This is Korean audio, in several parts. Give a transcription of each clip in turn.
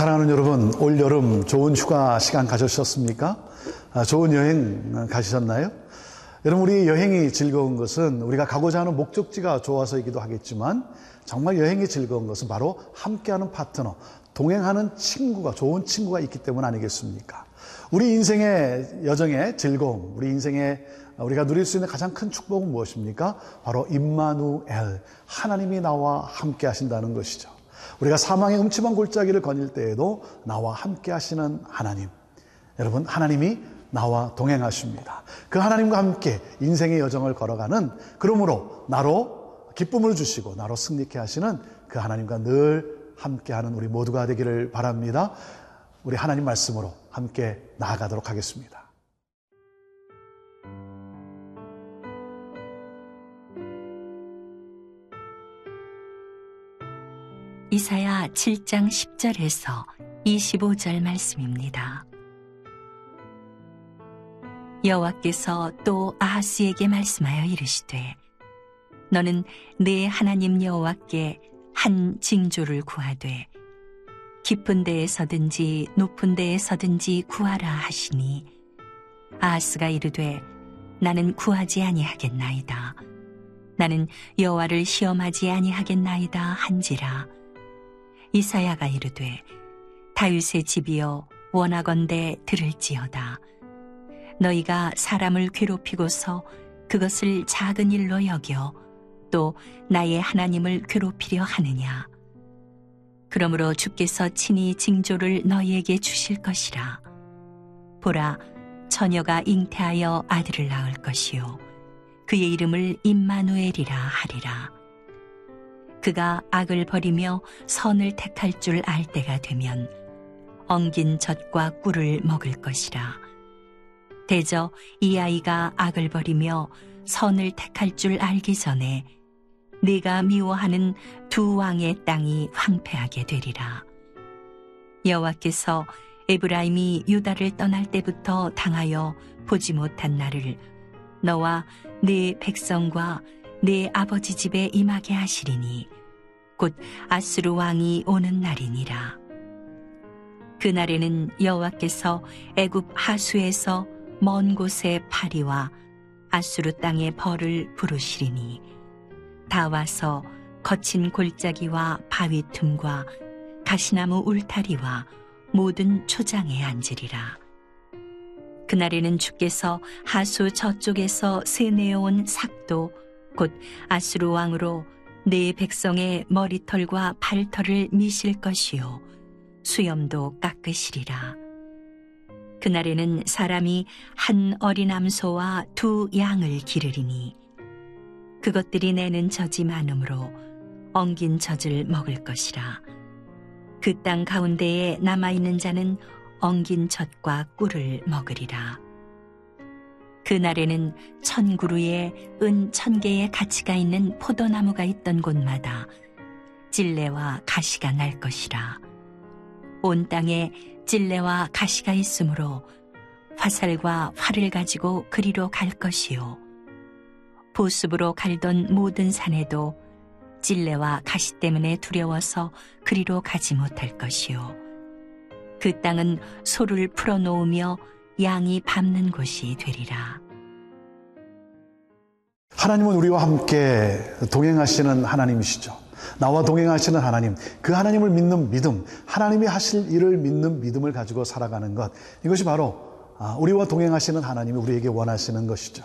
사랑하는 여러분, 올 여름 좋은 휴가 시간 가지셨습니까? 아, 좋은 여행 가셨나요? 여러분, 우리 여행이 즐거운 것은 우리가 가고자 하는 목적지가 좋아서이기도 하겠지만 정말 여행이 즐거운 것은 바로 함께하는 파트너, 동행하는 친구가, 좋은 친구가 있기 때문 아니겠습니까? 우리 인생의 여정의 즐거움, 우리 인생의 우리가 누릴 수 있는 가장 큰 축복은 무엇입니까? 바로 임마누엘, 하나님이 나와 함께 하신다는 것이죠. 우리가 사망의 음침한 골짜기를 거닐 때에도 나와 함께 하시는 하나님. 여러분, 하나님이 나와 동행하십니다. 그 하나님과 함께 인생의 여정을 걸어가는 그러므로 나로 기쁨을 주시고 나로 승리케 하시는 그 하나님과 늘 함께 하는 우리 모두가 되기를 바랍니다. 우리 하나님 말씀으로 함께 나아가도록 하겠습니다. 이사야 7장 10절에서 25절 말씀입니다. 여호와께서 또 아하스에게 말씀하여 이르시되 너는 내 하나님 여호와께 한 징조를 구하되 깊은 데에서든지 높은 데에서든지 구하라 하시니 아하스가 이르되 나는 구하지 아니하겠나이다 나는 여호와를 시험하지 아니하겠나이다 한지라 이사야가 이르되 다윗의 집이여 원하건대 들을지어다. 너희가 사람을 괴롭히고서 그것을 작은 일로 여겨 또 나의 하나님을 괴롭히려 하느냐? 그러므로 주께서 친히 징조를 너희에게 주실 것이라. 보라 처녀가 잉태하여 아들을 낳을 것이요. 그의 이름을 임마누엘이라 하리라 그가 악을 버리며 선을 택할 줄 알 때가 되면 엉긴 젖과 꿀을 먹을 것이라. 대저 이 아이가 악을 버리며 선을 택할 줄 알기 전에 네가 미워하는 두 왕의 땅이 황폐하게 되리라. 여호와께서 에브라임이 유다를 떠날 때부터 당하여 보지 못한 날을 너와 네 백성과 내 아버지 집에 임하게 하시리니 곧 아스루 왕이 오는 날이니라. 그날에는 여호와께서 애굽 하수에서 먼 곳에 파리와 아수르 땅의 벌을 부르시리니 다 와서 거친 골짜기와 바위 틈과 가시나무 울타리와 모든 초장에 앉으리라. 그날에는 주께서 하수 저쪽에서 세내어온 삭도 곧 아수르 왕으로 내 백성의 머리털과 팔털을 미실 것이요 수염도 깎으시리라. 그날에는 사람이 한 어린 암소와 두 양을 기르리니 그것들이 내는 젖이 많으므로 엉긴 젖을 먹을 것이라. 그 땅 가운데에 남아있는 자는 엉긴 젖과 꿀을 먹으리라. 그날에는 천 그루에 은 천 개의 가치가 있는 포도나무가 있던 곳마다 찔레와 가시가 날 것이라. 온 땅에 찔레와 가시가 있으므로 화살과 활을 가지고 그리로 갈 것이요. 보습으로 갈던 모든 산에도 찔레와 가시 때문에 두려워서 그리로 가지 못할 것이요. 그 땅은 소를 풀어놓으며 양이 밟는 곳이 되리라. 하나님은 우리와 함께 동행하시는 하나님이시죠. 나와 동행하시는 하나님, 그 하나님을 믿는 믿음, 하나님이 하실 일을 믿는 믿음을 가지고 살아가는 것, 이것이 바로 아, 우리와 동행하시는 하나님이 우리에게 원하시는 것이죠.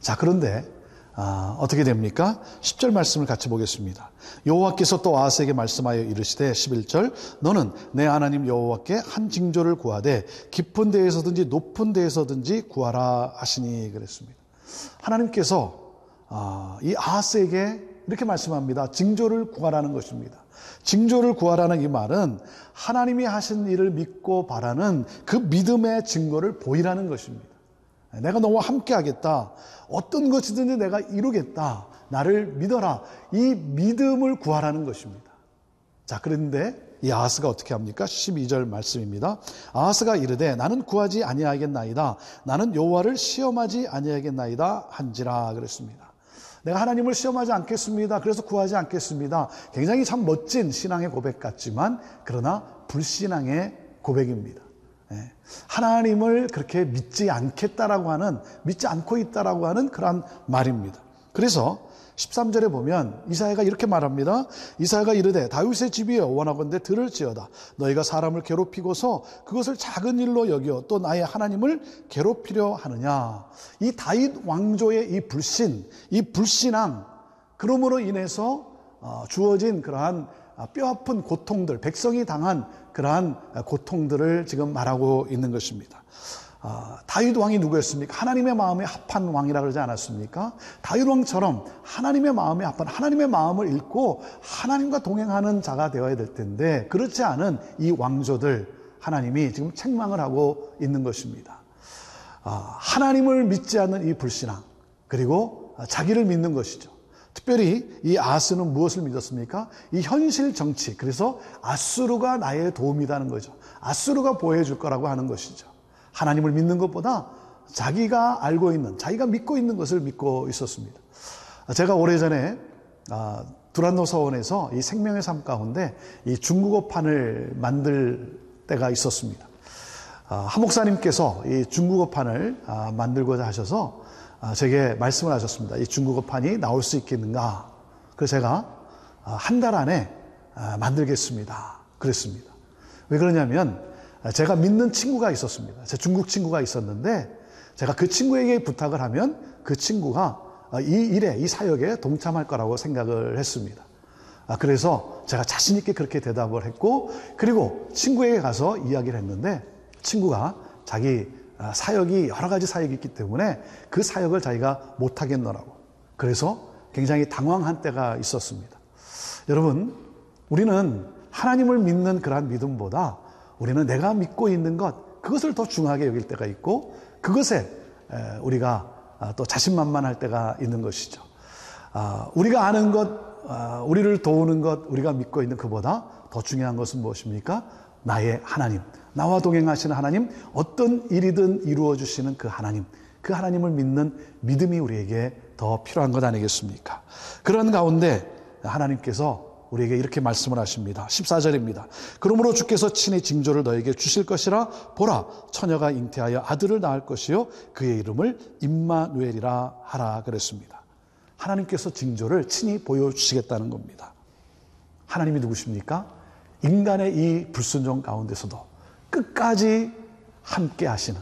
자, 그런데 아, 어떻게 됩니까? 10절 말씀을 같이 보겠습니다. 여호와께서 또 아하스에게 말씀하여 이르시되 11절 너는 내 하나님 여호와께 한 징조를 구하되 깊은 데에서든지 높은 데에서든지 구하라 하시니 그랬습니다. 하나님께서 아, 이 아하스에게 이렇게 말씀합니다. 징조를 구하라는 것입니다. 징조를 구하라는 이 말은 하나님이 하신 일을 믿고 바라는 그 믿음의 증거를 보이라는 것입니다. 내가 너와 함께 하겠다. 어떤 것이든지 내가 이루겠다. 나를 믿어라. 이 믿음을 구하라는 것입니다. 자, 그런데 이 아하스가 어떻게 합니까? 12절 말씀입니다. 아하스가 이르되 나는 구하지 아니하겠나이다. 나는 여호와를 시험하지 아니하겠나이다 한지라 그랬습니다. 내가 하나님을 시험하지 않겠습니다. 그래서 구하지 않겠습니다. 굉장히 참 멋진 신앙의 고백 같지만 그러나 불신앙의 고백입니다. 예. 하나님을 그렇게 믿지 않겠다라고 하는 믿지 않고 있다라고 하는 그러한 말입니다. 그래서 13절에 보면 이사야가 이렇게 말합니다. 이사야가 이르되 다윗의 집이여 원하건대 들을지어다. 너희가 사람을 괴롭히고서 그것을 작은 일로 여겨 또 나의 하나님을 괴롭히려 하느냐. 이 다윗 왕조의 이 불신, 이 불신앙, 그러므로 인해서 어, 주어진 그러한 뼈아픈 고통들, 백성이 당한 그러한 고통들을 지금 말하고 있는 것입니다. 아, 다윗 왕이 누구였습니까? 하나님의 마음에 합한 왕이라 그러지 않았습니까? 다윗 왕처럼 하나님의 마음에 합한 하나님의 마음을 읽고 하나님과 동행하는 자가 되어야 될 텐데 그렇지 않은 이 왕조들 하나님이 지금 책망을 하고 있는 것입니다. 아, 하나님을 믿지 않는 이 불신앙 그리고 자기를 믿는 것이죠. 특별히 이 아스는 무엇을 믿었습니까? 이 현실 정치. 그래서 아수르가 나의 도움이라는 거죠. 아수르가 보호해 줄 거라고 하는 것이죠. 하나님을 믿는 것보다 자기가 알고 있는, 자기가 믿고 있는 것을 믿고 있었습니다. 제가 오래전에 아, 두란노 서원에서 이 생명의 삶 가운데 이 중국어판을 만들 때가 있었습니다. 아, 한 목사님께서 이 중국어판을 아, 만들고자 하셔서 제게 말씀을 하셨습니다. 이 중국어판이 나올 수 있겠는가? 그래서 제가 한 달 안에 만들겠습니다. 그랬습니다. 왜 그러냐면 제가 믿는 친구가 있었습니다. 제 중국 친구가 있었는데 제가 그 친구에게 부탁을 하면 그 친구가 이 일에, 이 사역에 동참할 거라고 생각을 했습니다. 아, 그래서 제가 자신있게 그렇게 대답을 했고, 그리고 친구에게 가서 이야기를 했는데, 친구가 자기 아, 사역이 여러 가지 사역이 있기 때문에 그 사역을 자기가 못하겠노라고. 그래서 굉장히 당황한 때가 있었습니다. 여러분, 우리는 하나님을 믿는 그러한 믿음보다 우리는 내가 믿고 있는 것, 그것을 더 중요하게 여길 때가 있고, 그것에 우리가 아, 또 자신만만할 때가 있는 것이죠. 아, 우리가 아는 것, 아, 우리를 도우는 것, 우리가 믿고 있는 그보다 더 중요한 것은 무엇입니까? 나의 하나님, 나와 동행하시는 하나님, 어떤 일이든 이루어 주시는 그 하나님, 그 하나님을 믿는 믿음이 우리에게 더 필요한 것 아니겠습니까? 그런 가운데 하나님께서 우리에게 이렇게 말씀을 하십니다. 14절입니다. 그러므로 주께서 친히 징조를 너에게 주실 것이라 보라 처녀가 잉태하여 아들을 낳을 것이요 그의 이름을 임마누엘이라 하라 그랬습니다. 하나님께서 징조를 친히 보여 주시겠다는 겁니다. 하나님이 누구십니까? 인간의 이 불순종 가운데서도 끝까지 함께 하시는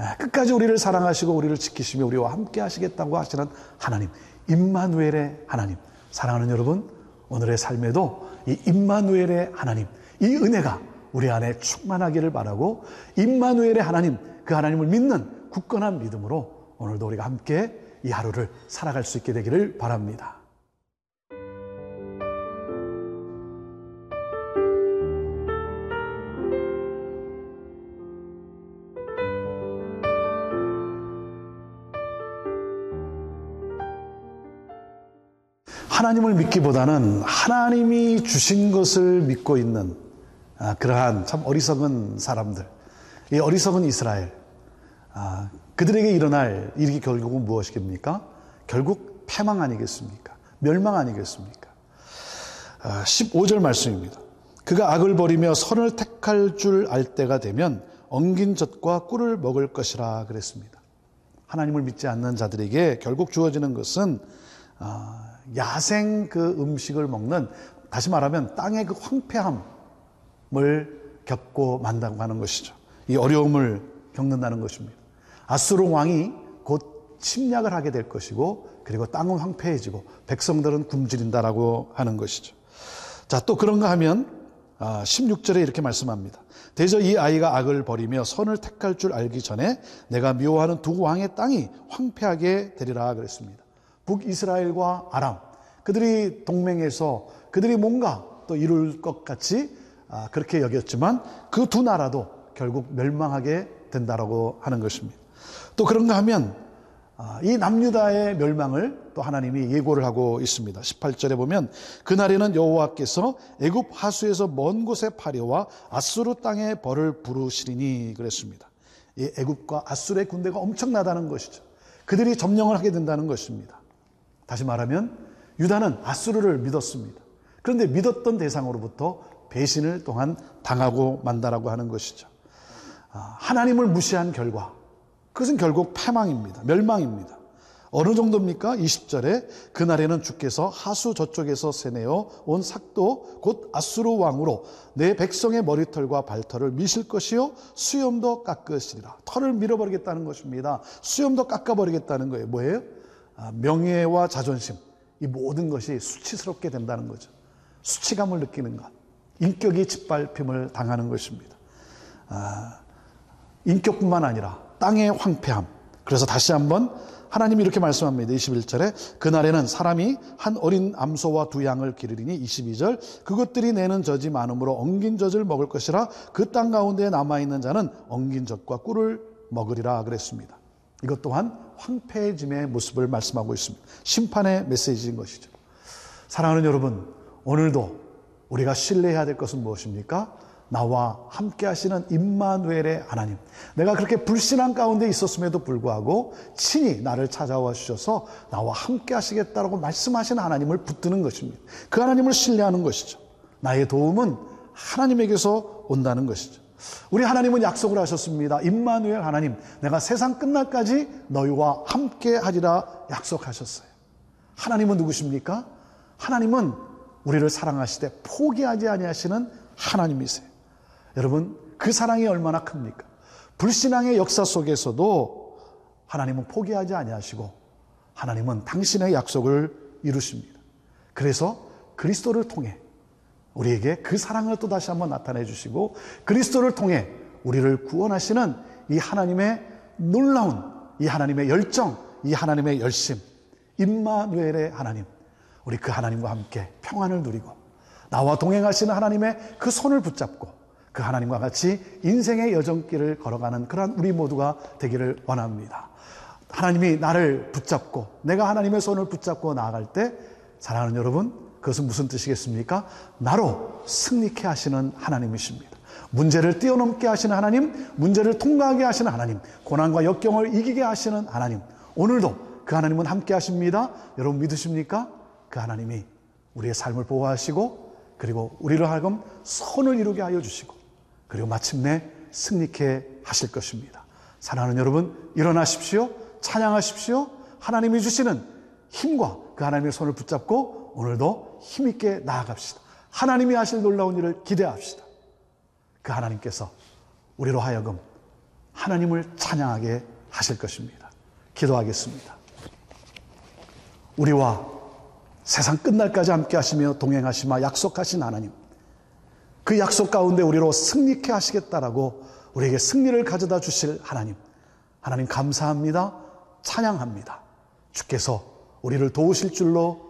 예, 끝까지 우리를 사랑하시고 우리를 지키시며 우리와 함께 하시겠다고 하시는 하나님 임마누엘의 하나님 사랑하는 여러분 오늘의 삶에도 이 임마누엘의 하나님, 이 은혜가 우리 안에 충만하기를 바라고 임마누엘의 하나님, 그 하나님을 믿는 굳건한 믿음으로 오늘도 우리가 함께 이 하루를 살아갈 수 있게 되기를 바랍니다. 하나님을 믿기보다는 하나님이 주신 것을 믿고 있는 아, 그러한 참 어리석은 사람들, 이 어리석은 이스라엘, 아, 그들에게 일어날 일이 결국은 무엇이겠습니까? 결국 패망 아니겠습니까? 멸망 아니겠습니까? 15절 아, 말씀입니다. 그가 악을 버리며 선을 택할 줄 알 때가 되면 엉긴 젖과 꿀을 먹을 것이라 그랬습니다. 하나님을 믿지 않는 자들에게 결국 주어지는 것은 야생 그 음식을 먹는 다시 말하면 땅의 그 황폐함을 겪고 만다고 하는 것이죠. 이 어려움을 겪는다는 것입니다. 아수르 왕이 곧 침략을 하게 될 것이고 그리고 땅은 황폐해지고 백성들은 굶주린다라고 하는 것이죠. 자, 또 그런가 하면 16절에 아, 이렇게 말씀합니다. 대저 이 아이가 악을 버리며 선을 택할 줄 알기 전에 내가 미워하는 두 왕의 땅이 황폐하게 되리라 그랬습니다. 북이스라엘과 아람 그들이 동맹해서 그들이 뭔가 또 이룰 것 같이 아, 그렇게 여겼지만 그 두 나라도 결국 멸망하게 된다라고 하는 것입니다. 또 그런가 하면 아, 이 남유다의 멸망을 또 하나님이 예고를 하고 있습니다. 18절에 보면 그날에는 여호와께서 애굽 하수에서 먼 곳에 파려와 아수르 땅에 벌을 부르시리니 그랬습니다. 이 애굽과 아수르의 군대가 엄청나다는 것이죠. 그들이 점령을 하게 된다는 것입니다. 다시 말하면 유다는 아수르를 믿었습니다. 그런데 믿었던 대상으로부터 배신을 또한 당하고 만다라고 하는 것이죠. 아, 하나님을 무시한 결과 그것은 결국 패망입니다. 멸망입니다. 어느 정도입니까? 20절에 그날에는 주께서 하수 저쪽에서 세내어 온 삭도 곧 아수르 왕으로 내 백성의 머리털과 발털을 미실 것이요 수염도 깎으시리라. 털을 밀어버리겠다는 것입니다. 수염도 깎아버리겠다는 거예요. 뭐예요? 아, 명예와 자존심 이 모든 것이 수치스럽게 된다는 거죠. 수치감을 느끼는 것, 인격이 짓밟힘을 당하는 것입니다. 아, 인격뿐만 아니라 땅의 황폐함. 그래서 다시 한번 하나님이 이렇게 말씀합니다. 21절에 그날에는 사람이 한 어린 암소와 두 양을 기르리니 22절 그것들이 내는 젖이 많음으로 엉긴 젖을 먹을 것이라 그 땅 가운데 남아 있는 자는 엉긴 젖과 꿀을 먹으리라 그랬습니다. 이것 또한 황폐해짐의 모습을 말씀하고 있습니다. 심판의 메시지인 것이죠. 사랑하는 여러분, 오늘도 우리가 신뢰해야 될 것은 무엇입니까? 나와 함께 하시는 임마누엘의 하나님. 내가 그렇게 불신한 가운데 있었음에도 불구하고 친히 나를 찾아와 주셔서 나와 함께 하시겠다라고 말씀하시는 하나님을 붙드는 것입니다. 그 하나님을 신뢰하는 것이죠. 나의 도움은 하나님에게서 온다는 것이죠. 우리 하나님은 약속을 하셨습니다. 임마누엘 하나님, 내가 세상 끝날까지 너희와 함께 하리라 약속하셨어요. 하나님은 누구십니까? 하나님은 우리를 사랑하시되 포기하지 아니하시는 하나님이세요. 여러분, 그 사랑이 얼마나 큽니까? 불신앙의 역사 속에서도 하나님은 포기하지 아니하시고 하나님은 당신의 약속을 이루십니다. 그래서 그리스도를 통해 우리에게 그 사랑을 또 다시 한번 나타내 주시고 그리스도를 통해 우리를 구원하시는 이 하나님의 놀라운 이 하나님의 열정, 이 하나님의 열심, 임마누엘의 하나님, 우리 그 하나님과 함께 평안을 누리고 나와 동행하시는 하나님의 그 손을 붙잡고 그 하나님과 같이 인생의 여정길을 걸어가는 그러한 우리 모두가 되기를 원합니다. 하나님이 나를 붙잡고 내가 하나님의 손을 붙잡고 나아갈 때 사랑하는 여러분 그것은 무슨 뜻이겠습니까? 나로 승리케 하시는 하나님이십니다. 문제를 뛰어넘게 하시는 하나님, 문제를 통과하게 하시는 하나님, 고난과 역경을 이기게 하시는 하나님. 오늘도 그 하나님은 함께 하십니다. 여러분 믿으십니까? 그 하나님이 우리의 삶을 보호하시고 그리고 우리를 하여금 선을 이루게 하여 주시고 그리고 마침내 승리케 하실 것입니다. 사랑하는 여러분, 일어나십시오. 찬양하십시오. 하나님이 주시는 힘과 그 하나님의 손을 붙잡고 오늘도 힘있게 나아갑시다. 하나님이 하실 놀라운 일을 기대합시다. 그 하나님께서 우리로 하여금 하나님을 찬양하게 하실 것입니다. 기도하겠습니다. 우리와 세상 끝날까지 함께 하시며 동행하시마 약속하신 하나님. 그 약속 가운데 우리로 승리케 하시겠다라고 우리에게 승리를 가져다 주실 하나님. 하나님 감사합니다. 찬양합니다. 주께서 우리를 도우실 줄로